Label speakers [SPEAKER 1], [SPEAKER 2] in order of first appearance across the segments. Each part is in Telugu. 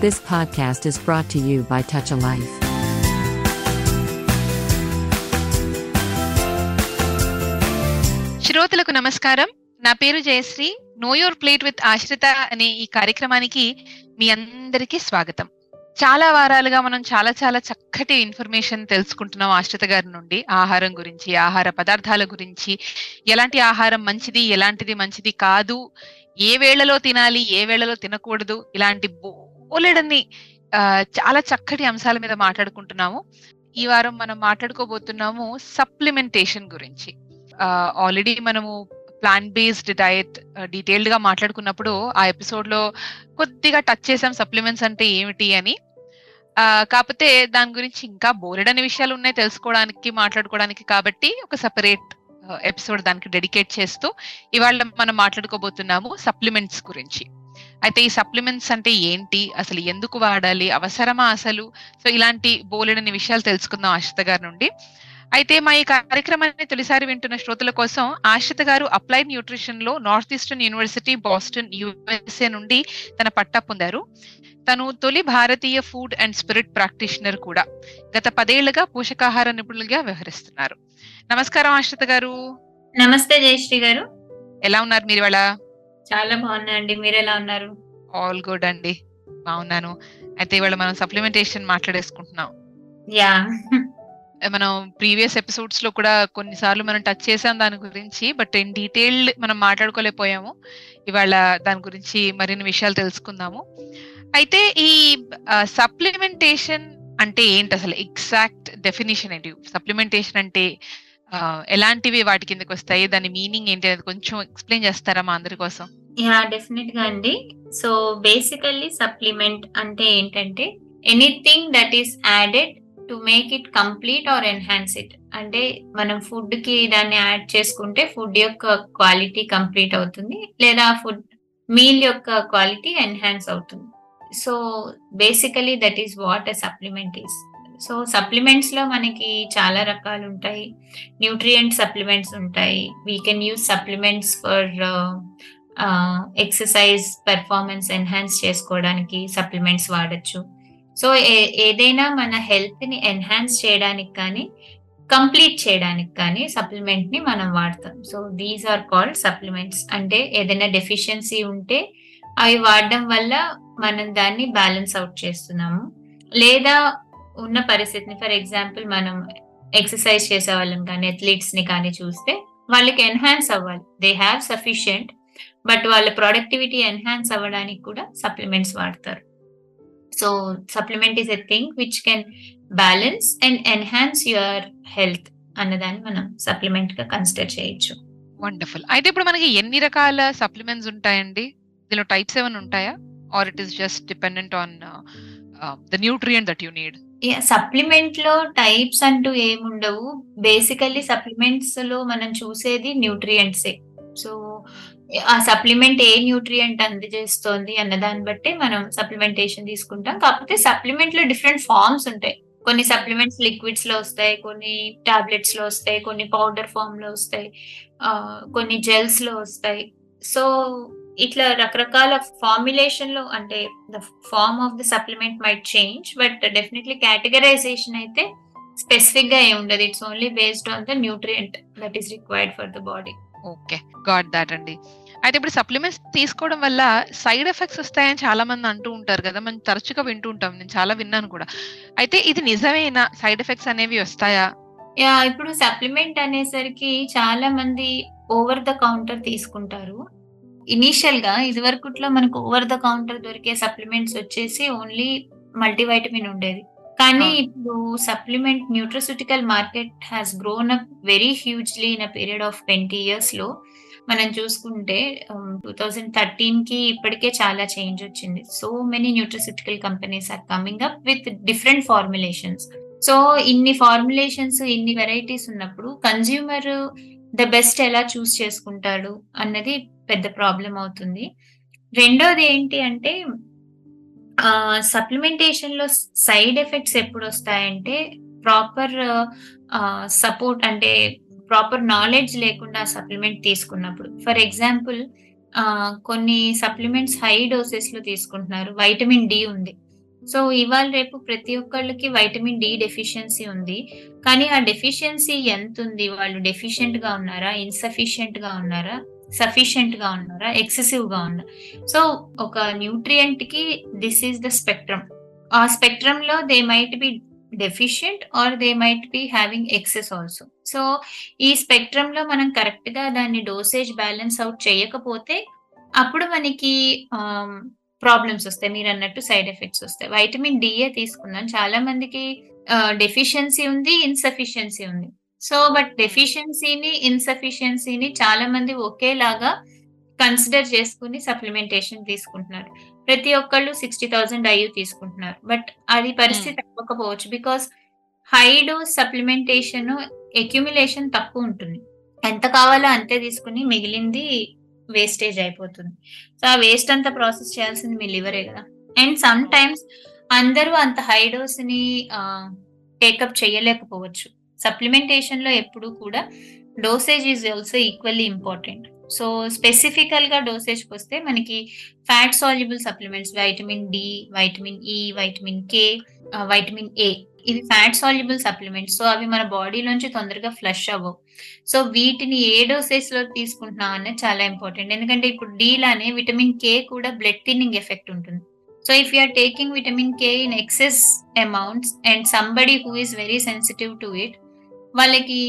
[SPEAKER 1] This podcast is brought to you by Touch a Life.
[SPEAKER 2] శ్రోతలకు నమస్కారం. నా పేరు Jayashree. Know your plate with Ashritha అనే ఈ కార్యక్రమానికి మీ అందరికీ స్వాగతం. చాలా వారాలుగా మనం చాలా చాలా చక్కటి ఇన్ఫర్మేషన్ తెలుసుకుంటున్నాం ఆశ్రిత గారి నుండి. ఆహారం గురించి ఆహార పదార్థాల గురించి ఎలాంటి ఆహారం మంచిది ఎలాంటిది మంచిది కాదు ఏ వేళలో తినాలి ఏ వేళలో తినకూడదు ఇలాంటి బోలెడన్ని చాలా చక్కటి అంశాల మీద మాట్లాడుకుంటున్నాము. ఈ వారం మనం మాట్లాడుకోబోతున్నాము సప్లిమెంటేషన్ గురించి. ఆల్రెడీ మనము ప్లాన్ బేస్డ్ డయట్ డీటెయిల్డ్గా మాట్లాడుకున్నప్పుడు ఆ ఎపిసోడ్లో కొద్దిగా టచ్ చేసాం సప్లిమెంట్స్ అంటే ఏమిటి అని. కాకపోతే దాని గురించి ఇంకా బోలెడని విషయాలు ఉన్నాయి తెలుసుకోవడానికి మాట్లాడుకోవడానికి కాబట్టి ఒక సపరేట్ ఎపిసోడ్ దానికి డెడికేట్ చేస్తూ ఇవాళ మనం మాట్లాడుకోబోతున్నాము సప్లిమెంట్స్ గురించి. అయితే ఈ సప్లిమెంట్స్ అంటే ఏంటి? అసలు ఎందుకు వాడాలి? అవసరమా అసలు? సో ఇలాంటి బోలెడని విషయాలు తెలుసుకుందాం ఆశ్రిత గారి నుండి. అయితే మా ఈ కార్యక్రమాన్ని తొలిసారి వింటున్న శ్రోతల కోసం ఆశ్రిత గారు applied న్యూట్రిషన్లో north eastern university Boston USA నుండి తన పట్టా పొందారు. తను తొలి భారతీయ ఫుడ్ అండ్ స్పిరిట్ ప్రాక్టీషనర్ కూడా. గత పదేళ్ళుగా పోషకాహార నిపుణులుగా వ్యవహరిస్తున్నారు. నమస్కారం ఆశ్రిత గారు.
[SPEAKER 3] నమస్తే జయశ్రీ గారు.
[SPEAKER 2] ఎలా ఉన్నారు మీరు ఇవాళ
[SPEAKER 3] చాలా బాగున్నా అండి మీరు ఎలా ఉన్నారు?
[SPEAKER 2] ఆల్ గుడ్ అండి. బాగున్నాను. అయితే ఇవాళ మనం సప్లిమెంటేషన్ మాట్లాడేసుకుంటున్నాం.
[SPEAKER 3] యా.
[SPEAKER 2] మనం ప్రీవియస్ ఎపిసోడ్స్లో కూడా కొన్నిసార్లు మనం టచ్ చేసాం దాని గురించి బట్ ఇన్ డీటెయిల్డ్ మనం మాట్లాడుకోలేకపోయాము. ఇవాళ దాని గురించి మరిన్ని విషయాలు తెలుసుకుందాము. అయితే ఈ సప్లిమెంటేషన్ అంటే ఏంటి అసలు? ఎగ్జాక్ట్ డెఫినేషన్ ఏంటి? సప్లిమెంటేషన్ అంటే ఎలాంటివి వాటి కిందకి వస్తాయి? దాని మీనింగ్ ఏంటి? అనేది కొంచెం ఎక్స్ప్లెయిన్ చేస్తారా మా అందరి కోసం?
[SPEAKER 3] యా డెఫినెట్గా అండి. సో బేసికల్లీ సప్లిమెంట్ అంటే ఏంటంటే anything that is added to make it complete or enhance it. అంటే మనం ఫుడ్కి దాన్ని యాడ్ చేసుకుంటే ఫుడ్ యొక్క క్వాలిటీ కంప్లీట్ అవుతుంది లేదా ఫుడ్ మీల్ యొక్క క్వాలిటీ ఎన్హాన్స్ అవుతుంది. So basically that is what a supplement is. So సప్లిమెంట్స్లో మనకి చాలా రకాలు ఉంటాయి. న్యూట్రియంట్ సప్లిమెంట్స్ ఉంటాయి. We can use supplements for exercise performance enhance చేసుకోవడానికి సప్లిమెంట్స్ వాడచ్చు. సో ఏదైనా మన హెల్త్ని ఎన్హాన్స్ చేయడానికి కానీ కంప్లీట్ చేయడానికి కానీ సప్లిమెంట్ని మనం వాడతాం. So these are called supplements అంటే ఏదైనా డెఫిషియన్సీ ఉంటే అవి వాడడం వల్ల మనం దాన్ని బ్యాలెన్స్ అవుట్ చేస్తున్నాము. లేదా ఉన్న పరిస్థితిని ఫర్ ఎగ్జాంపుల్ మనం ఎక్సర్సైజ్ చేసే వాళ్ళని కానీ అథ్లీట్స్ని కానీ చూస్తే వాళ్ళకి ఎన్హాన్స్ అవ్వాలి. దే హ్యావ్ సఫిషియంట్ బట్ వాళ్ళ ప్రొడక్టివిటీ ఎన్హాన్స్ అవ్వడానికి కూడా సప్లిమెంట్స్ వాడతారు. So supplement is a thing which can balance and enhance your health అన్నదాన్ని మనం సప్లిమెంట్గా కన్సిడర్ చేయొచ్చు.
[SPEAKER 2] వండర్ఫుల్. అయితే ఇప్పుడు మనకి ఎన్ని రకాల సప్లిమెంట్స్ ఉంటాయండి? దీనిలో టైప్స్ ఏమైనా ఉంటాయా? Or it is just dependent on the nutrient that you need?
[SPEAKER 3] సప్లిమెంట్లో types అంటూ ఏముండవు. బేసికల్లీ సప్లిమెంట్స్లో మనం చూసేది న్యూట్రియంట్సే. సో ఆ సప్లిమెంట్ ఏ న్యూట్రియంట్ అందజేస్తోంది అన్న దాన్ని బట్టి మనం సప్లిమెంటేషన్ తీసుకుంటాం. కాకపోతే సప్లిమెంట్లో డిఫరెంట్ ఫార్మ్స్ ఉంటాయి. కొన్ని సప్లిమెంట్స్ లిక్విడ్స్లో వస్తాయి కొన్ని టాబ్లెట్స్లో వస్తాయి కొన్ని పౌడర్ ఫామ్లో వస్తాయి కొన్ని జెల్స్లో వస్తాయి. సో ఇట్లా రకరకాల ఫార్ములేషన్లో అంటే the form of the supplement might change but definitely categorization అయితే స్పెసిఫిక్గా ఏమి ఉండదు. It's only based on the nutrient that is required for the body
[SPEAKER 2] okay got that అండి. అయితే ఇప్పుడు సప్లిమెంట్స్ తీసుకోవడం వల్ల సైడ్ ఎఫెక్ట్స్ వస్తాయని చాలా మంది అంటూ ఉంటారు కదా. మనం తరచుగా వింటూ ఉంటాం. నేను చాలా విన్నాను కూడా. అయితే ఇది నిజమేనా? సైడ్ ఎఫెక్ట్స్ అనేవి వస్తాయా?
[SPEAKER 3] యా ఇప్పుడు సప్లిమెంట్ అనేసరికి చాలా మంది ఓవర్ ద కౌంటర్ తీసుకుంటారు. ఇనీషియల్గా ఇది వరకుట్లో మనకు ఓవర్ ద కౌంటర్ దొరికే సప్లిమెంట్స్ వచ్చేసి ఓన్లీ మల్టీవైటమిన్ ఉండేది. కానీ. ఇప్పుడు supplement nutraceutical market has grown up very hugely in a period of twenty ఇయర్స్లో. మనం చూసుకుంటే టూ థౌజండ్ థర్టీన్కి ఇప్పటికే చాలా చేంజ్ వచ్చింది. So many nutraceutical companies are coming up with different formulations so ఇన్ని ఫార్ములేషన్స్ ఇన్ని వెరైటీస్ ఉన్నప్పుడు కన్జ్యూమర్ ద బెస్ట్ ఎలా చూస్ చేసుకుంటాడు అన్నది పెద్ద ప్రాబ్లం అవుతుంది. రెండోది ఏంటి అంటే సప్లిమెంటేషన్లో సైడ్ ఎఫెక్ట్స్ ఎప్పుడు వస్తాయంటే ప్రాపర్ సపోర్ట్ అంటే ప్రాపర్ నాలెడ్జ్ లేకుండా సప్లిమెంట్ తీసుకున్నప్పుడు. ఫర్ ఎగ్జాంపుల్ కొన్ని సప్లిమెంట్స్ హై డోసెస్లో తీసుకుంటున్నారు. వైటమిన్ డి ఉంది. సో ఇవాళ రేపు ప్రతి ఒక్కళ్ళకి వైటమిన్ డి డెఫిషియన్సీ ఉంది. కానీ ఆ డెఫిషియన్సీ ఎంత ఉంది? వాళ్ళు డెఫిషియెంట్గా ఉన్నారా? ఇన్సఫిషియెంట్గా ఉన్నారా? సఫిషియెంట్గా ఉన్నారా? ఎక్సెసివ్గా ఉన్నారా సో ఒక న్యూట్రియంట్కి దిస్ ఈస్ ద స్పెక్ట్రమ్ ఆ స్పెక్ట్రమ్లో they might be deficient or they might be having excess also so ఈ స్పెక్ట్రమ్లో మనం కరెక్ట్గా దాన్ని డోసేజ్ బ్యాలెన్స్ అవుట్ చేయకపోతే అప్పుడు మనకి um, ప్రాబ్లమ్స్ వస్తాయి. మీరు అన్నట్టు సైడ్ ఎఫెక్ట్స్ వస్తాయి. వైటమిన్ డిఏ తీసుకున్నాం. చాలా మందికి డెఫిషియన్సీ ఉంది ఇన్సఫిషియన్సీ ఉంది. సో బట్ డెఫిషియన్సీని ఇన్సఫిషియన్సీని చాలా మంది ఒకేలాగా కన్సిడర్ చేసుకుని సప్లిమెంటేషన్ తీసుకుంటున్నారు. ప్రతి ఒక్కళ్ళు సిక్స్టీ థౌసండ్ ఐయు తీసుకుంటున్నారు. బట్ అది పరిస్థితి తప్పకపోవచ్చు. Because high dose supplementation accumulation తక్కువ ఉంటుంది. ఎంత కావాలో అంతే తీసుకుని మిగిలింది వేస్టేజ్ అయిపోతుంది. సో ఆ వేస్ట్ అంతా ప్రాసెస్ చేయాల్సింది మీ లివరే కదా. అండ్ సమ్ టైమ్స్ అందరూ అంత హై డోస్ని టేకప్ చేయలేకపోవచ్చు సప్లిమెంటేషన్లో ఎప్పుడు కూడా dosage is also equally important. So స్పెసిఫికల్గా dosage వస్తే మనకి fat soluble supplements vitamin D vitamin E vitamin K vitamin A ఇవి ఫ్యాట్ సాల్యుబుల్ సప్లిమెంట్స్. సో అవి మన బాడీలోంచి తొందరగా ఫ్లష్ అవ్వవు. సో వీటిని ఏ డోసెస్లో తీసుకుంటున్నాం అనేది చాలా ఇంపార్టెంట్. ఎందుకంటే ఇప్పుడు డి లానే విటమిన్ కే కూడా బ్లడ్ థిన్నింగ్ ఎఫెక్ట్ ఉంటుంది. So if you're taking vitamin K in excess amounts and somebody who is very sensitive to it వాళ్ళకి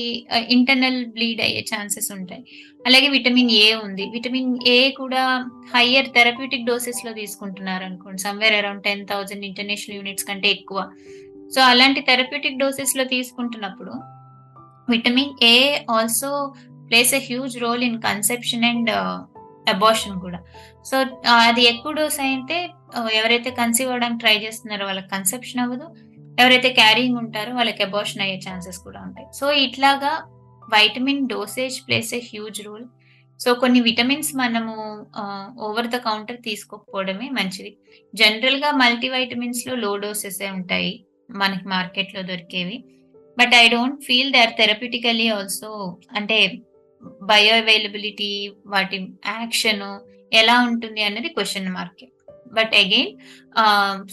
[SPEAKER 3] ఇంటర్నల్ బ్లీడ్ అయ్యే ఛాన్సెస్ ఉంటాయి. అలాగే విటమిన్ ఏ ఉంది. విటమిన్ ఏ కూడా హయ్యర్ థెరప్యూటిక్ డోసెస్లో తీసుకుంటున్నారు అనుకోండి somewhere around ten thousand international units కంటే ఎక్కువ. సో అలాంటి థెరప్యూటిక్ డోసెస్లో తీసుకుంటున్నప్పుడు vitamin A also plays a huge role in conception and abortion కూడా. సో అది ఎక్కువ డోస్ అయితే ఎవరైతే కన్సీవ్ అవ్వడానికి ట్రై చేస్తున్నారో వాళ్ళకి కన్సెప్షన్ అవ్వదు. ఎవరైతే క్యారింగ్ ఉంటారో వాళ్ళకి అబార్షన్ అయ్యే ఛాన్సెస్ కూడా ఉంటాయి. సో ఇట్లాగా vitamin dosage plays a huge role so కొన్ని విటమిన్స్ మనము ఓవర్ ద కౌంటర్ తీసుకోకపోవడమే మంచిది. జనరల్గా మల్టీ వైటమిన్స్లో లో డోసెస్ ఉంటాయి మనకి మార్కెట్లో దొరికేవి. But I don't feel they are therapeutically also అంటే బయో అవైలబిలిటీ వాటి యాక్షన్ ఎలా ఉంటుంది అన్నది question market but again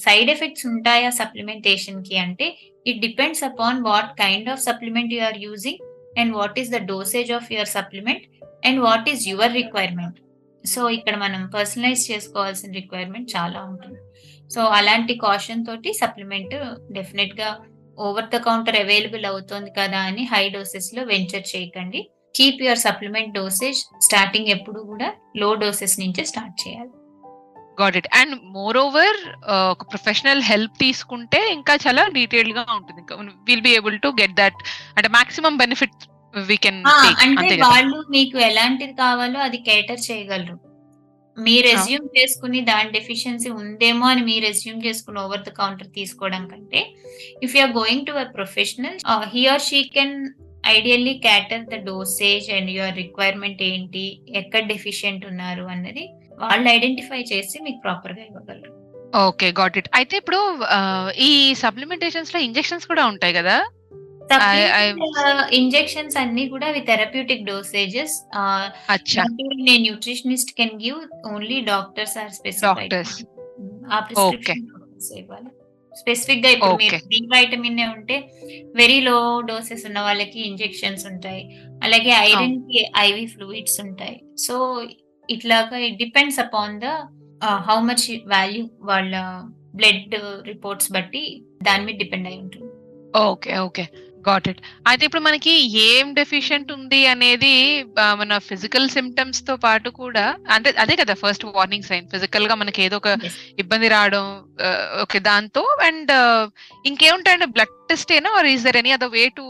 [SPEAKER 3] side effects ఉంటాయా సప్లిమెంటేషన్కి అంటే it depends upon what kind of supplement you are using and what is the dosage of your supplement and what is your requirement. So ఇక్కడ మనం పర్సనలైజ్ చేసుకోవాల్సిన రిక్వైర్మెంట్ చాలా ఉంటుంది. సో అలాంటి కాషన్ తోటి సప్లిమెంట్ డెఫినెట్గా ఓవర్ ద కౌంటర్ అవైలబుల్ అవుతుంది కదా అని హై డోసెస్లో వెంచర్ చేయకండి. Keep your supplement dosage starting ఎప్పుడు కూడా లో డోసెస్ నుంచే స్టార్ట్ చేయాలి.
[SPEAKER 2] Got it and moreover ఒక ప్రొఫెషనల్ హెల్ప్ తీసుకుంటే ఇంకా చాలా డీటెయిల్డ్గా ఉంటుంది. Will be able to get that అంటే మాక్సిమం బెనిఫిట్ వి కెన్
[SPEAKER 3] అంటే వాళ్ళు మీకు ఎలాంటిది కావాలో అది కేటర్ చేయగలరు. మీ రెజ్యూమ్ చేసుకుని దాని డెఫిషియన్సీ ఉందేమో అని మీ రెజ్యూమ్ చేసుకుని ఓవర్ ద కౌంటర్ తీసుకోవడం కంటే if you are going to a professional he or she can ideally cater the dosage and your requirement ఏంటి ఎక్కడ డెఫిషియెంట్ ఉన్నారు అన్నది వాళ్ళు ఐడెంటిఫై చేసి మీకు ప్రాపర్గా ఇవ్వగలరు.
[SPEAKER 2] ఓకే గాట్ ఇట్ అయితే ఇప్పుడు ఈ సప్లిమెంటేషన్స్లో ఇంజెక్షన్స్ కూడా ఉంటాయి కదా?
[SPEAKER 3] ఇంజెక్షన్స్ అన్ని కూడా అవి therapeutic dosages nutritionist can give only doctors are specific స్పెసిఫిక్గా ఇప్పుడు మీరు డి వైటమిన్ ఉంటే వెరీ లో డోసెస్ ఉన్న వాళ్ళకి ఇంజెక్షన్స్ ఉంటాయి. అలాగే ఐరన్కి ఐవి ఫ్లూయిడ్స్ ఉంటాయి. సో ఇట్లాగా it depends upon the how much value వాళ్ళ బ్లడ్ రిపోర్ట్స్ బట్టి దాని మీద డిపెండ్ అయి ఉంటుంది.
[SPEAKER 2] ఓకే ఓకే గాట్ ఇట్ అయితే ఇప్పుడు మనకి ఏం డెఫిషియెంట్ ఉంది అనేది మన ఫిజికల్ సిమ్టమ్స్తో పాటు కూడా అంటే అదే కదా ఫస్ట్ వార్నింగ్ సైన్ ఫిజికల్గా మనకి ఏదో ఒక ఇబ్బంది రావడం ఓకే దాంతో అండ్ ఇంకేముంటాయండి? బ్లడ్ టెస్ట్ ఏనా? Or is there any other way to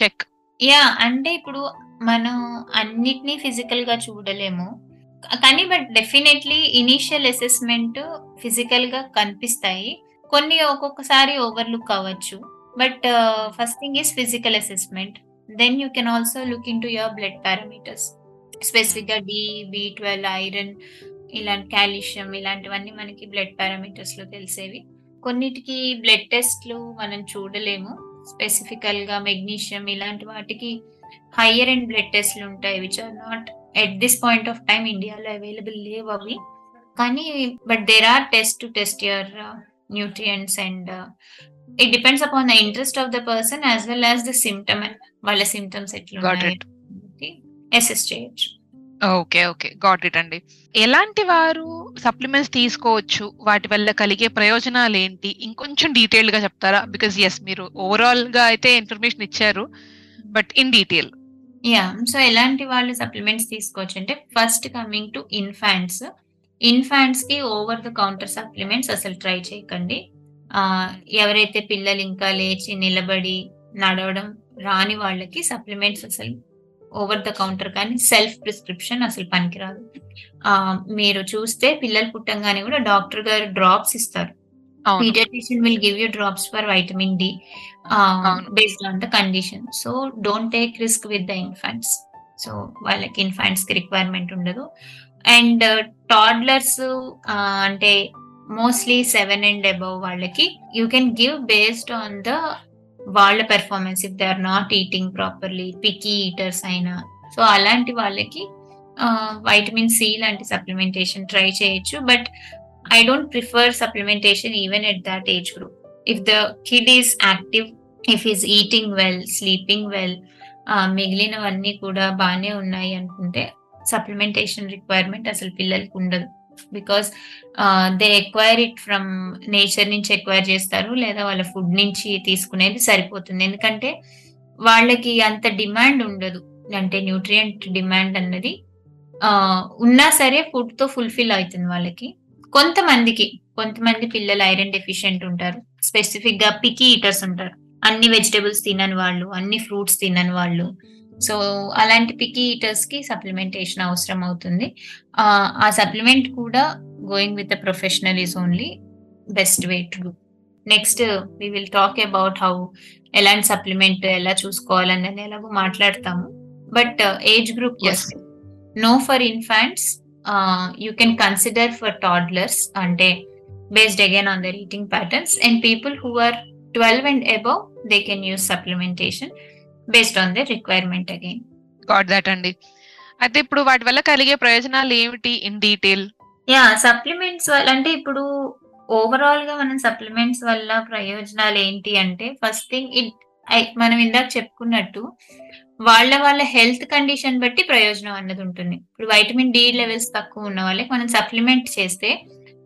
[SPEAKER 2] check
[SPEAKER 3] yeah అంటే ఇప్పుడు మనం అన్నిటినీ ఫిజికల్గా చూడలేము. కానీ బట్ డెఫినెట్లీ ఇనీషియల్ అసెస్మెంట్ ఫిజికల్గా కనిపిస్తాయి. కొన్ని ఒక్కొక్కసారి ఓవర్లుక్ అవ్వచ్చు. But first thing is physical assessment. Then you can also look into your blood parameters. స్పెసిఫిక్గా డి బి ట్వెల్వ్ ఐరన్ ఇలాంటి కాల్షియం ఇలాంటివన్నీ మనకి బ్లడ్ పారామీటర్స్లో తెలిసేవి. కొన్నిటికి బ్లడ్ టెస్ట్లు మనం చూడలేము. స్పెసిఫికల్గా మెగ్నీషియం ఇలాంటి వాటికి హయ్యర్ అండ్ బ్లడ్ టెస్ట్లు ఉంటాయి which are not at this point of time ఇండియాలో అవైలబుల్ లేవు అవి. కానీ but there are test to test your nutrients and it depends upon the interest of the person as well as the symptom వాళ్ళ సిమ్టమ్స్ ఎట్లా
[SPEAKER 2] Got it.
[SPEAKER 3] అసెస్ చేయొచ్చు.
[SPEAKER 2] Okay okay. గాట్ ఇట్ అండి. ఎలాంటి వారు సప్లిమెంట్స్ తీసుకోవచ్చు? వాటి వల్ల కలిగే ప్రయోజనాలు ఏంటి? ఇంకొంచెం డీటెయిల్డ్గా చెప్తారా? బికాస్ ఎస్ మీరు ఓవరాల్గా అయితే ఇన్ఫర్మేషన్ ఇచ్చారు. But in detail.
[SPEAKER 3] Yeah so ఎలాంటి వాళ్ళు సప్లిమెంట్స్ తీసుకోవచ్చు అంటే ఫస్ట్ కమింగ్ టు ఇన్ఫాంట్స్. ఇన్ఫాంట్స్కి ఓవర్ ద కౌంటర్ సప్లిమెంట్స్ అసలు ట్రై చేయకండి. ఎవరైతే పిల్లలు ఇంకా లేచి నిలబడి నడవడం రాని వాళ్ళకి సప్లిమెంట్స్ అసలు ఓవర్ ద కౌంటర్ కానీ సెల్ఫ్ ప్రిస్క్రిప్షన్ అసలు పనికిరాదు. మీరు చూస్తే పిల్లలు పుట్టంగానే కూడా డాక్టర్ గారు డ్రాప్స్ ఇస్తారు. Pediatrician will give you drops for vitamin D uh,
[SPEAKER 2] అవును.
[SPEAKER 3] based on the condition. So don't take risk with the infants. So వాళ్ళకి ఇన్ఫాంట్స్కి రిక్వైర్మెంట్ ఉండదు అండ్ టాడ్లర్స్ అంటే మోస్ట్లీ సెవెన్ అండ్ అబౌవ్ వాళ్ళకి you can give based on the వాళ్ళ performance if they are not eating properly picky eaters అయినా సో అలాంటి వాళ్ళకి వైటమిన్ సి లాంటి సప్లిమెంటేషన్ ట్రై చేయొచ్చు but I don't prefer supplementation even at that age group. If the kid is active, if he's eating well, sleeping well, మిగిలినవన్నీ కూడా బాగానే ఉన్నాయి అనుకుంటే సప్లిమెంటేషన్ రిక్వైర్మెంట్ అసలు పిల్లలకి ఉండదు. Because they acquire it from nature నుంచి ఎక్వైర్ చేస్తారు లేదా వాళ్ళ ఫుడ్ నుంచి తీసుకునేది సరిపోతుంది. ఎందుకంటే వాళ్ళకి అంత డిమాండ్ ఉండదు. అంటే న్యూట్రియంట్ డిమాండ్ అన్నది ఉన్నా సరే ఫుడ్తో ఫుల్ఫిల్ అవుతుంది వాళ్ళకి. కొంతమందికి కొంతమంది పిల్లలు ఐరన్ డెఫిషియెంట్ ఉంటారు. స్పెసిఫిక్గా పికీ ఈటర్స్ ఉంటారు. అన్ని వెజిటబుల్స్ తినని వాళ్ళు అన్ని ఫ్రూట్స్ తినని వాళ్ళు. సో అలాంటి పికీ ఈటర్స్కి సప్లిమెంటేషన్ అవసరం అవుతుంది. ఆ, సప్లిమెంట్ కూడా going with the professional is only best way to do. Next we will talk about how ఎలాంటి సప్లిమెంట్ ఎలా చూసుకోవాలన్నది ఎలాగో మాట్లాడతాము. But age group. No for infants you can consider for toddlers అంటే based again on their eating patterns and people who are twelve and above they can use supplementation based on their requirement again
[SPEAKER 2] got that అండి. అయితే ఇప్పుడు వాటి వల్ల కలిగే ప్రయోజనాలు ఏమిటి ఇన్ డీటెయిల్
[SPEAKER 3] యా సప్లిమెంట్స్ వల్ల అంటే ఇప్పుడు ఓవరాల్గా మనం సప్లిమెంట్స్ వల్ల ప్రయోజనాలు ఏంటి అంటే ఫస్ట్ థింగ్ ఇట్ మనం ఇందాక చెప్పుకున్నట్టు వాళ్ళ వాళ్ళ హెల్త్ కండిషన్ బట్టి ప్రయోజనం అన్నది ఉంటుంది. ఇప్పుడు వైటమిన్ డి లెవెల్స్ తక్కువ ఉన్న వాళ్ళకి మనం సప్లిమెంట్ చేస్తే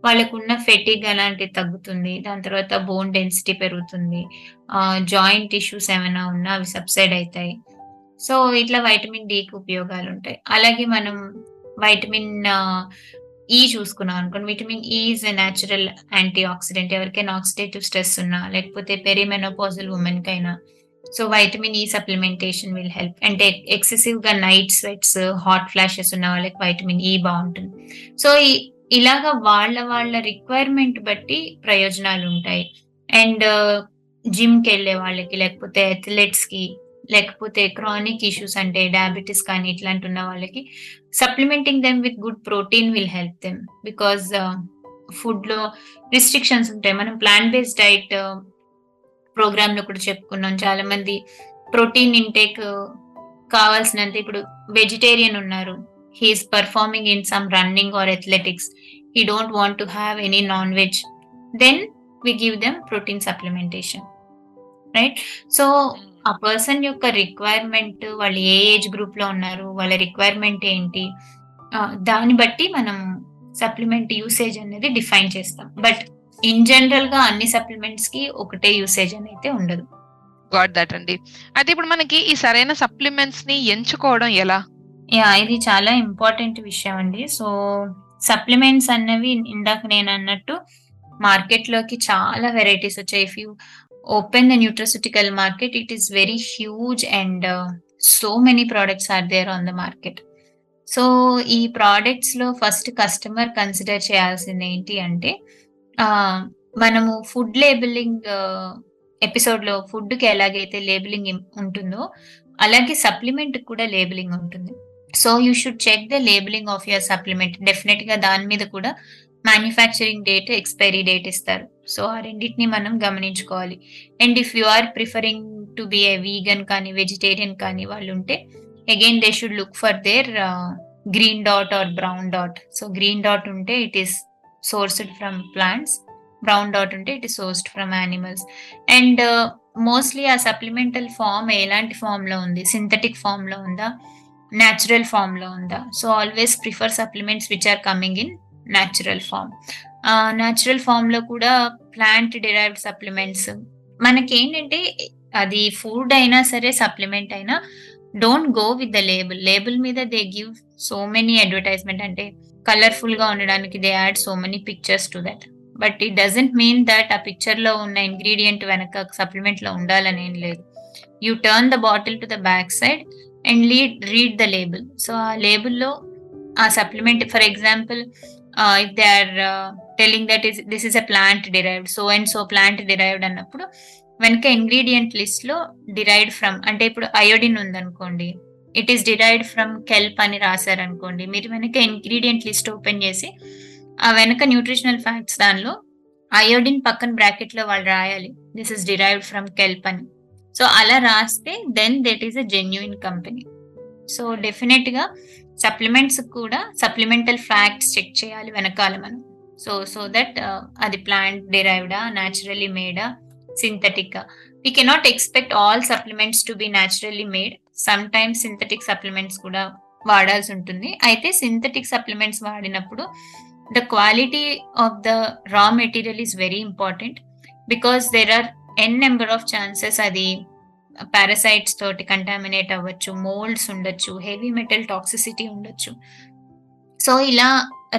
[SPEAKER 3] వాళ్ళకు ఉన్న ఫెటిగ్ అలాంటివి తగ్గుతుంది. దాని తర్వాత బోన్ డెన్సిటీ పెరుగుతుంది. జాయింట్ ఇష్యూస్ ఏమైనా ఉన్నా అవి సబ్సైడ్ అవుతాయి. సో ఇట్లా వైటమిన్ డికి ఉపయోగాలు ఉంటాయి. అలాగే మనం వైటమిన్ ఈ చూసుకున్నాం అనుకోండి. Vitamin E is a natural antioxidant ఎవరికైనా ఆక్సిడేటివ్ స్ట్రెస్ ఉన్నా లేకపోతే perimenopausal ఉమెన్కైనా so vitamin E supplementation will help అంటే ఎక్సెసివ్గా నైట్ స్వెట్స్ హాట్ ఫ్లాషెస్ ఉన్న వాళ్ళకి వైటమిన్ e ఈ బాగుంటుంది. సో ఇలాగా వాళ్ళ వాళ్ళ రిక్వైర్మెంట్ బట్టి ప్రయోజనాలు ఉంటాయి. అండ్ జిమ్ uh, కి వెళ్ళే వాళ్ళకి లేకపోతే అథ్లెట్స్కి లేకపోతే క్రానిక్ ఇష్యూస్ అంటే డయాబెటీస్ కానీ ఇట్లాంటి ఉన్న వాళ్ళకి supplementing them with good protein will help them because ఫుడ్లో రిస్ట్రిక్షన్స్ ఉంటాయి. మనం ప్లాంట్ బేస్డ్ డైట్ ప్రోగ్రామ్లో కూడా చెప్పుకున్నాం. చాలా మంది ప్రోటీన్ ఇంటేక్ కావాల్సినంత ఇప్పుడు వెజిటేరియన్ ఉన్నారు. He is performing in some running or athletics he don't want to have any non veg then we give them protein supplementation right so ఆ పర్సన్ యొక్క రిక్వైర్మెంట్ వాళ్ళు ఏ ఏజ్ గ్రూప్లో ఉన్నారు వాళ్ళ రిక్వైర్మెంట్ ఏంటి దాన్ని బట్టి మనం సప్లిమెంట్ యూసేజ్ అనేది డిఫైన్ చేస్తాం. బట్ ఇన్ జనరల్గా అన్ని సప్లిమెంట్స్కి ఒకటే యూసేజ్ అని అయితే ఉండదు.
[SPEAKER 2] గాట్ దట్ అండి. అయితే ఇప్పుడు మనకి ఈ సరైన సప్లిమెంట్స్ని ఎంచుకోవడం ఎలా?
[SPEAKER 3] యా ఇది చాలా ఇంపార్టెంట్ విషయం అండి. సో సప్లిమెంట్స్ అన్నవి ఇందాక నేను అన్నట్టు మార్కెట్లోకి చాలా వెరైటీస్ వచ్చాయి. If you open the nutraceutical market it is very huge and so many products are there on the market so ఈ ప్రోడక్ట్స్లో ఫస్ట్ కస్టమర్ కన్సిడర్ చేయాల్సింది ఏంటి అంటే మనము ఫుడ్ లేబులింగ్ ఎపిసోడ్లో ఫుడ్కి ఎలాగైతే లేబులింగ్ ఉంటుందో అలాగే సప్లిమెంట్ కూడా లేబులింగ్ ఉంటుంది. So you should check the labelling of your supplement. డెఫినెట్గా దాని మీద కూడా మ్యానుఫ్యాక్చరింగ్ డేట్ ఎక్స్పైరీ డేట్ ఇస్తారు. సో ఆ రెండింటిని మనం గమనించుకోవాలి. And if you are preferring to be a vegan కానీ వెజిటేరియన్ కానీ వాళ్ళు ఉంటే again they should look for their green dot or brown dot. So green dot ఉంటే it is sourced from plants brown dot ఉంటే it is sourced from animals and mostly ఆ సప్లిమెంటల్ ఫామ్ ఎలాంటి ఫామ్లో ఉంది? సింథటిక్ ఫామ్లో ఉందా? న్యాచురల్ ఫామ్లో ఉందా? So always prefer supplements which are coming in natural form natural ఫామ్లో కూడా ప్లాంట్ డిరైవ్డ్ సప్లిమెంట్స్ మనకి ఏంటంటే అది ఫుడ్ అయినా సరే సప్లిమెంట్ అయినా don't go with the label label మీద they give so many advertisement అంటే కలర్ఫుల్గా ఉండడానికి they add so many pictures to that but it doesn't mean that ఆ పిక్చర్లో ఉన్న ఇంగ్రీడియంట్ వెనక సప్లిమెంట్లో ఉండాలని ఏం లేదు. You turn the bottle to the back side and lead read the label so ఆ లేబుల్లో ఆ supplement for example if they are telling that is this is a plant derived so and so plant derived అన్నప్పుడు వెనక ఇంగ్రీడియంట్ లిస్ట్లో డిరైవ్డ్ ఫ్రమ్ అంటే ఇప్పుడు అయోడిన్ ఉందనుకోండి it is derived from kelp అని రాశారు అనుకోండి మీరు వెనక ఇంగ్రీడియంట్ లిస్ట్ ఓపెన్ చేసి ఆ వెనక న్యూట్రిషనల్ ఫ్యాక్ట్స్ దానిలో అయోడిన్ పక్కన బ్రాకెట్లో వాళ్ళు రాయాలి. This is derived from kelp అని. సో అలా రాస్తే then that is a genuine company so డెఫినెట్గా సప్లిమెంట్స్ కూడా సప్లిమెంటల్ ఫ్యాక్ట్స్ చెక్ చేయాలి వెనకాల మనం. సో సో దట్ అది ప్లాంట్ డిరైవ్డా naturally Meda synthetic we cannot expect all supplements to be naturally made sometimes synthetic supplements కూడా వాడాల్సి ఉంటుంది. అయితే సింథటిక్ సప్లిమెంట్స్ వాడినప్పుడు the quality of the raw material is very important because there are N number of chances అది పారాసైట్స్ తోటి కంటామినేట్ అవ్వచ్చు మోల్డ్స్ ఉండొచ్చు హెవీ మెటల్ టాక్సిసిటీ ఉండొచ్చు. సో ఇలా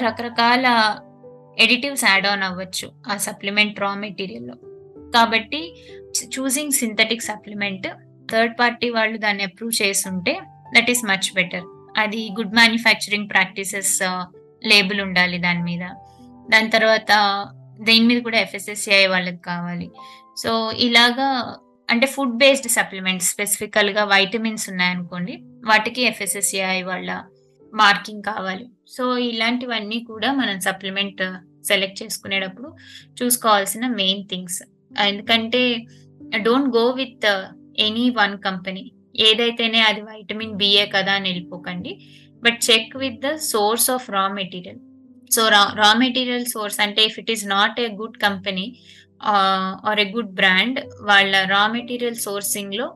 [SPEAKER 3] రకరకాల ఎడిటివ్స్ యాడ్ ఆన్ అవ్వచ్చు ఆ సప్లిమెంట్ రా మెటీరియల్లో కాబట్టి choosing synthetic supplement third party వాళ్ళు దాన్ని అప్రూవ్ చేస్తుంటే దట్ ఈస్ మచ్ బెటర్ అది గుడ్ మ్యానుఫ్యాక్చరింగ్ ప్రాక్టీసెస్ లేబుల్ ఉండాలి దాని మీద. దాని తర్వాత దీని మీద కూడా ఎఫ్ఎస్ఎస్సిఐ వాళ్ళకి కావాలి. సో ఇలాగా అంటే ఫుడ్ బేస్డ్ సప్లిమెంట్స్ స్పెసిఫికల్గా వైటమిన్స్ ఉన్నాయనుకోండి వాటికి ఎఫ్ఎస్ఎస్సిఐ వాళ్ళ మార్కింగ్ కావాలి. సో ఇలాంటివన్నీ కూడా మనం సప్లిమెంట్ సెలెక్ట్ uh, చేసుకునేటప్పుడు చూసుకోవాల్సిన మెయిన్ థింగ్స్ ఎందుకంటే don't go with any one company. ఏదైతేనే అది వైటమిన్ బిఏ కదా అని వెళ్ళిపోకండి. But check with the source of raw material so raw raw material source అంటే if it is not a good company or a good brand వాళ్ళ రా మెటీరియల్ సోర్సింగ్లో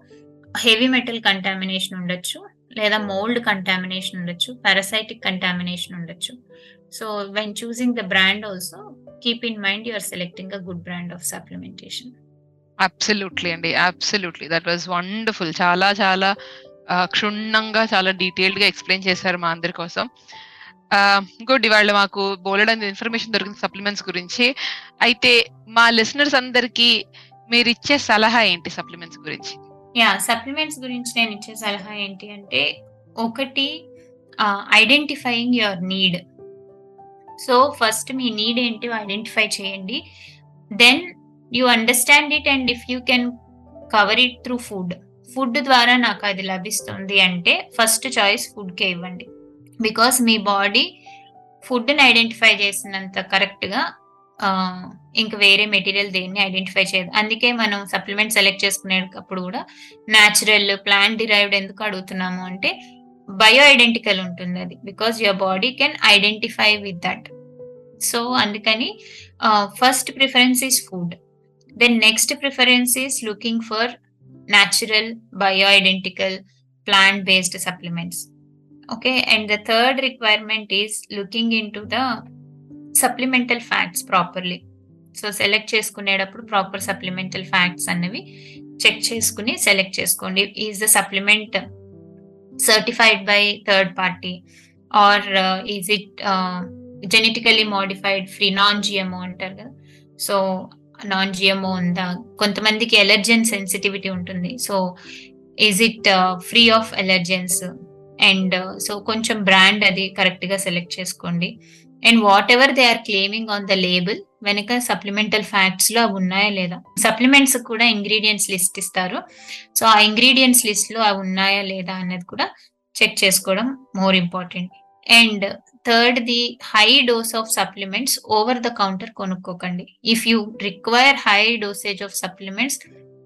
[SPEAKER 3] హెవీ మెటల్ కంటామినేషన్ ఉండొచ్చు. లేదా మోల్డ్ కంటామినేషన్ ఉండొచ్చు. పారాసైటిక్ కంటామినేషన్ ఉండొచ్చు. So when choosing the brand also keep in mind you are selecting a good brand of supplementation
[SPEAKER 2] absolutely అండి అబ్సల్యూట్లీ దట్ వాజ్ వండర్ఫుల్ చాలా చాలా క్షుణ్ణంగా చాలా డీటెయిల్డ్గా ఎక్స్ప్లెయిన్ చేశారు మా అందరి కోసం. గుడ్ ఇవాళ మాకు బోలెడంత ఇన్ఫర్మేషన్ దొరికింది సప్లిమెంట్స్ గురించి. అయితే మా లిసనర్స్ అందరికి మీరు ఇచ్చే సలహా ఏంటి సప్లిమెంట్స్ గురించి?
[SPEAKER 3] యా సప్లిమెంట్స్ గురించి నేను ఇచ్చే సలహా ఏంటి అంటే ఒకటి identifying your need so first me need ఏంటి ఐడెంటిఫై చేయండి. Then you understand it and if you can cover it through food food ద్వారా నాకు అది లభిస్తుంది అంటే ఫస్ట్ చాయిస్ ఫుడ్కే ఇవ్వండి. బికాస్ మీ బాడీ ఫుడ్ని ఐడెంటిఫై చేసినంత కరెక్ట్గా ఇంక వేరే మెటీరియల్ దేన్ని ఐడెంటిఫై చేయదు. అందుకే మనం సప్లిమెంట్ సెలెక్ట్ చేసుకునేటప్పుడు కూడా న్యాచురల్ ప్లాంట్ డిరైవ్డ్ ఎందుకు అడుగుతున్నాము అంటే బయో ఐడెంటికల్ ఉంటుంది అది. Because your body can identify with that so అందుకని first preference is food then next preference is looking for natural bioidentical plant-based based supplements okay and the third requirement is looking into the supplemental facts properly. So select చేసుకునేటప్పుడు ప్రాపర్ సప్లిమెంటల్ ఫ్యాక్ట్స్ అనేవి చెక్ చేసుకుని సెలెక్ట్ చేసుకోండి. Is the supplement certified by third party or is it genetically modified free non GMO అంటారు కదా. సో నాన్ జిఎంఓ ఉందా? కొంతమందికి ఎలర్జెన్ సెన్సిటివిటీ ఉంటుంది. So is it free of allergens and so కొంచెం బ్రాండ్ అది కరెక్ట్గా సెలెక్ట్ చేసుకోండి. And whatever they are claiming on the label వెనక సప్లిమెంటల్ ఫ్యాక్ట్స్లో అవి ఉన్నాయా లేదా? సప్లిమెంట్స్ కూడా ఇంగ్రీడియంట్స్ లిస్ట్ ఇస్తారు. సో ఆ ఇంగ్రీడియంట్స్ లిస్ట్లో అవి ఉన్నాయా లేదా అనేది కూడా చెక్ చేసుకోవడం more important and third the high dose of supplements over the counter కొనుక్కోకండి. If you require high dosage of supplements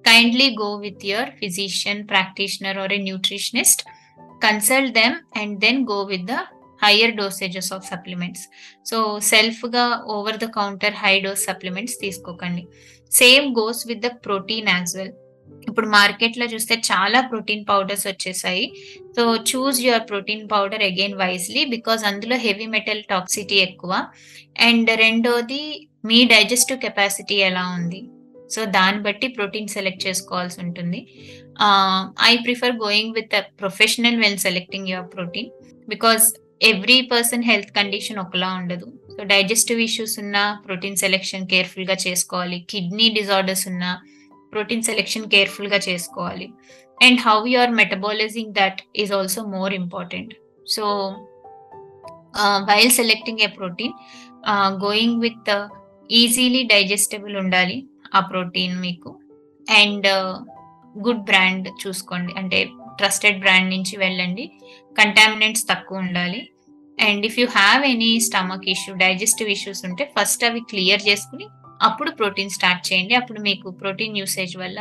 [SPEAKER 3] kindly go with your physician practitioner or a nutritionist consult them and then go with the higher dosages of supplements so సెల్ఫ్గా over the counter high dose supplements తీసుకోకండి. Same goes with the protein as well ఇప్పుడు మార్కెట్లో చూస్తే చాలా ప్రోటీన్ పౌడర్స్ వచ్చేసాయి. So choose your protein powder again wisely because అందులో హెవీ మెటల్ టాక్సిటీ ఎక్కువ. అండ్ రెండోది మీ డైజెస్టివ్ కెపాసిటీ ఎలా ఉంది? సో దాన్ని బట్టి ప్రోటీన్ సెలెక్ట్ చేసుకోవాల్సి ఉంటుంది. I prefer going with professional when selecting your protein because every person health condition ఒకలా ఉండదు. సో డైజెస్టివ్ ఇష్యూస్ ఉన్న ప్రోటీన్ సెలెక్షన్ కేర్ఫుల్గా చేసుకోవాలి. కిడ్నీ డిజార్డర్స్ ఉన్న ప్రోటీన్ సెలెక్షన్ కేర్ఫుల్గా చేసుకోవాలి and how you are metabolising that is also more important so while selecting a protein going with easily digestible ఉండాలి ఆ ప్రోటీన్ మీకు. అండ్ గుడ్ బ్రాండ్ చూసుకోండి అంటే ట్రస్టెడ్ బ్రాండ్ నుంచి వెళ్ళండి కంటామినెంట్స్ తక్కువ ఉండాలి and if you have any stomach issue digestive issues ఉంటే ఫస్ట్ అవి క్లియర్ చేసుకుని అప్పుడు ప్రోటీన్ స్టార్ట్ చేయండి. అప్పుడు మీకు ప్రోటీన్ యూసేజ్ వల్ల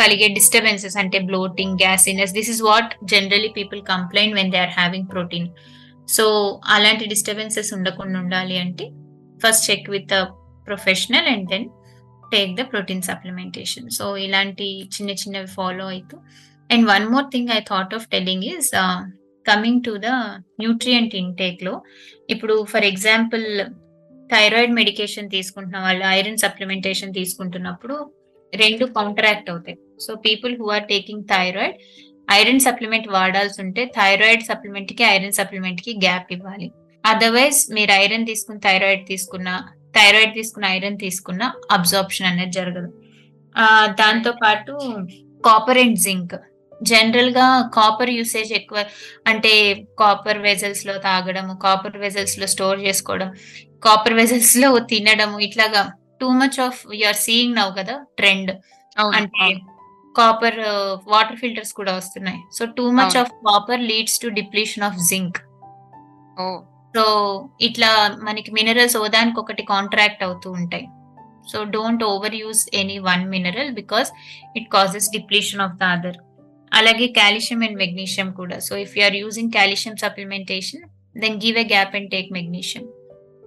[SPEAKER 3] కలిగే డిస్టర్బెన్సెస్ అంటే bloating gassiness this is what generally people complaint when they are having protein so అలాంటి డిస్టర్బెన్సెస్ ఉండకుండా ఉండాలి అంటే first check with professional and then take the protein supplementation so ఇలాంటి చిన్న చిన్నవి ఫాలో అవుతూ and one more thing I thought of telling is coming to the nutrient ఇంటేక్లో ఇప్పుడు ఫర్ ఎగ్జాంపుల్ థైరాయిడ్ మెడికేషన్ తీసుకుంటున్న వాళ్ళు ఐరన్ సప్లిమెంటేషన్ తీసుకుంటున్నప్పుడు రెండు కౌంటరాక్ట్ అవుతాయి. So people who are taking thyroid iron supplement వాడాల్సి ఉంటే థైరాయిడ్ సప్లిమెంట్కి ఐరన్ సప్లిమెంట్కి గ్యాప్ ఇవ్వాలి. అదర్వైజ్ మీరు ఐరన్ తీసుకున్న థైరాయిడ్ తీసుకున్న థైరాయిడ్ తీసుకున్న ఐరన్ తీసుకున్న అబ్జార్ప్షన్ అనేది జరగదు. దాంతో పాటు కాపర్ అండ్ జింక్ జనరల్గా కాపర్ యూసేజ్ ఎక్కువ అంటే కాపర్ వెజల్స్లో తాగడము కాపర్ వెజల్స్లో స్టోర్ చేసుకోవడం కాపర్ వెజల్స్లో తినడము ఇట్లాగా too much of you're seeing now కదా ట్రెండ్ అంటే కాపర్ వాటర్ ఫిల్టర్స్ కూడా వస్తున్నాయి. So too much of copper leads to depletion of zinc so ఇట్లా మనకి మినరల్స్ ఓదానికి ఒకటి కాంట్రాక్ట్ అవుతూ ఉంటాయి. So don't over use any one mineral because it causes depletion of the other అలాగే కాల్షియం అండ్ మెగ్నీషియం కూడా. So if you are using calcium supplementation then give a gap and take magnesium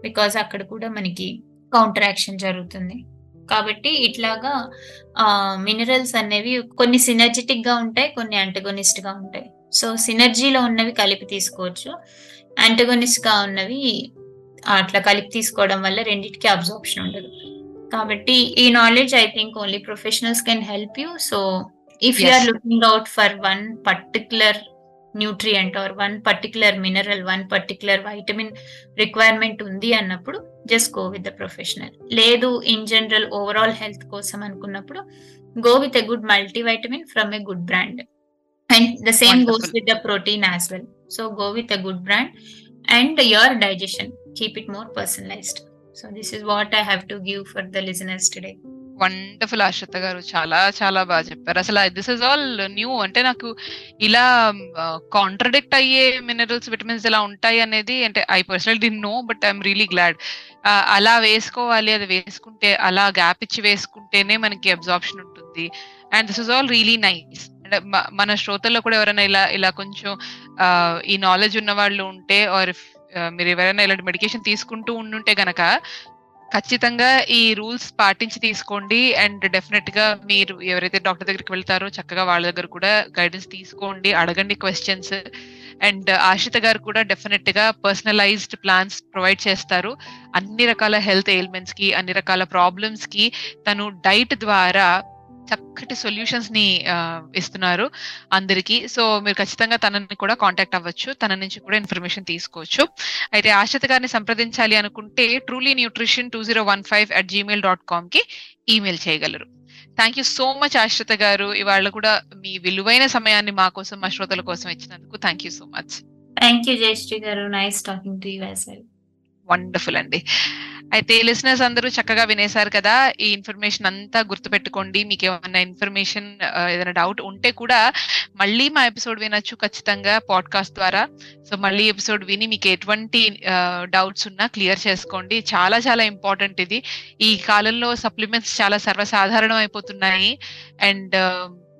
[SPEAKER 3] because అక్కడ కూడా మనకి కౌంటర్ యాక్షన్ జరుగుతుంది. కాబట్టి ఇట్లాగా మినరల్స్ అనేవి కొన్ని సినర్జెటిక్గా ఉంటాయి కొన్ని అంటగోనిస్ట్గా ఉంటాయి. సో సినర్జీలో ఉన్నవి కలిపి తీసుకోవచ్చు. యాంటగోనిస్ట్గా ఉన్నవి అట్లా కలిపి తీసుకోవడం వల్ల రెండింటికి అబ్జార్ప్షన్ ఉండదు. కాబట్టి ఈ knowledge I think only professionals can help you so if you are looking out for one particular nutrient or one particular mineral one particular vitamin requirement ఉంది అన్నప్పుడు just go with the professional. లేదు ఇన్ జనరల్ ఓవరాల్ హెల్త్ కోసం అనుకున్నప్పుడు go with a good multi vitamin from a good brand. And the same goes with the protein as well. So go with a good brand and your digestion. Keep it more personalised. So this is what I have to give for the listeners today.
[SPEAKER 2] Wonderful Ashritha garu చాలా చాలా బాగా చెప్పారు. అసలు దిస్ ఇస్ ఆల్ న్యూ అంటే నాకు ఇలా కాంట్రడిక్ట్ అయ్యే మినరల్స్ విటమిన్స్ ఇలా ఉంటాయి అనేది అంటే I personal D know but I'm really glad అలా వేసుకోవాలి అది వేసుకుంటే అలా గ్యాప్ ఇచ్చి వేసుకుంటేనే మనకి అబ్జార్ప్షన్ ఉంటుంది. And this is all really nice అంటే మన శ్రోతల్లో కూడా ఎవరైనా ఇలా ఇలా కొంచెం ఈ నాలెడ్జ్ ఉన్న వాళ్ళు ఉంటే ఆర్ మీరు ఎవరైనా ఇలాంటి మెడికేషన్ తీసుకుంటూ ఉండుంటే గనక ఖచ్చితంగా ఈ రూల్స్ పాటించి తీసుకోండి. అండ్ డెఫినెట్గా మీరు ఎవరైతే డాక్టర్ దగ్గరికి వెళ్తారో చక్కగా వాళ్ళ దగ్గర కూడా గైడెన్స్ తీసుకోండి అడగండి క్వశ్చన్స్. అండ్ ఆశిత గారు కూడా డెఫినెట్గా పర్సనలైజ్డ్ ప్లాన్స్ ప్రొవైడ్ చేస్తారు. అన్ని రకాల హెల్త్ ఎయిల్మెంట్స్కి అన్ని రకాల ప్రాబ్లమ్స్కి తను డైట్ ద్వారా చక్కటి సొల్యూషన్స్ని ఇస్తున్నారు అందరికి. సో మీరు ఖచ్చితంగా తనని కూడా కాంటాక్ట్ అవ్వచ్చు. తన నుంచి కూడా ఇన్ఫర్మేషన్ తీసుకోవచ్చు. అయితే ఆశ్రిత గారిని సంప్రదించాలి అనుకుంటే truly nutrition two zero one five at gmail dot కామ్కి email చేయగలరు. Thank you so much Ashritha garu. ఇవాళ కూడా మీ విలువైన సమయాన్ని మా కోసం మా శ్రోతల కోసం ఇచ్చినందుకు thank you so much
[SPEAKER 3] thank you Jayashree garu. Nice talking to you
[SPEAKER 2] wonderful అండి. అయితే లిసనర్స్ అందరూ చక్కగా వినేశారు కదా ఈ ఇన్ఫర్మేషన్ అంతా గుర్తుపెట్టుకోండి. మీకు ఏమైనా ఇన్ఫర్మేషన్ ఏదైనా డౌట్ ఉంటే కూడా మళ్ళీ మా ఎపిసోడ్ వినొచ్చు ఖచ్చితంగా పాడ్కాస్ట్ ద్వారా. సో మళ్ళీ ఎపిసోడ్ విని మీకు ఎటువంటి డౌట్స్ ఉన్నా క్లియర్ చేసుకోండి. చాలా చాలా ఇంపార్టెంట్ ఇది. ఈ కాలంలో సప్లిమెంట్స్ చాలా సర్వసాధారణం అయిపోతున్నాయి. అండ్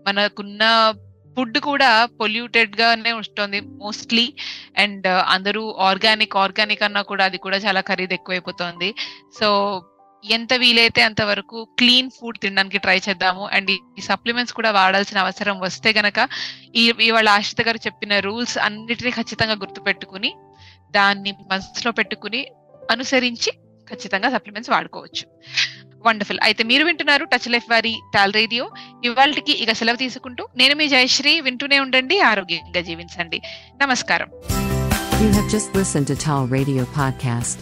[SPEAKER 2] మనకున్న ఫుడ్ కూడా పొల్యూటెడ్ గానే ఉంటుంది మోస్ట్లీ అండ్ uh, అందరూ ఆర్గానిక్ ఆర్గానిక్ అన్నా కూడా అది కూడా చాలా ఖరీదు ఎక్కువైపోతుంది సో ఎంత వీలైతే అంతవరకు క్లీన్ ఫుడ్ తినడానికి ట్రై చేద్దాము. అండ్ ఈ సప్లిమెంట్స్ కూడా వాడాల్సిన అవసరం వస్తే గనక ఈ ఇవాళ ఆశిత గారు చెప్పిన రూల్స్ అన్నిటినీ ఖచ్చితంగా గుర్తుపెట్టుకుని దాన్ని మనసులో పెట్టుకుని అనుసరించి ఖచ్చితంగా సప్లిమెంట్స్ వాడుకోవచ్చు. వండర్ఫుల్ అయితే మీరు వింటున్నారు టచ్ లైఫ్ వారి టాల్ రేడియో ఇవాళకి ఇక సెలవు తీసుకుంటూ నేను మీ జయశ్రీ వింటూనే ఉండండి ఆరోగ్యంగా జీవించండి నమస్కారం
[SPEAKER 1] You have just listened to Tall Radio Podcast.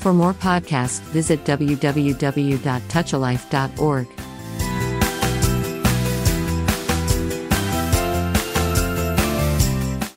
[SPEAKER 1] For more podcasts, visit www.touchalife.org.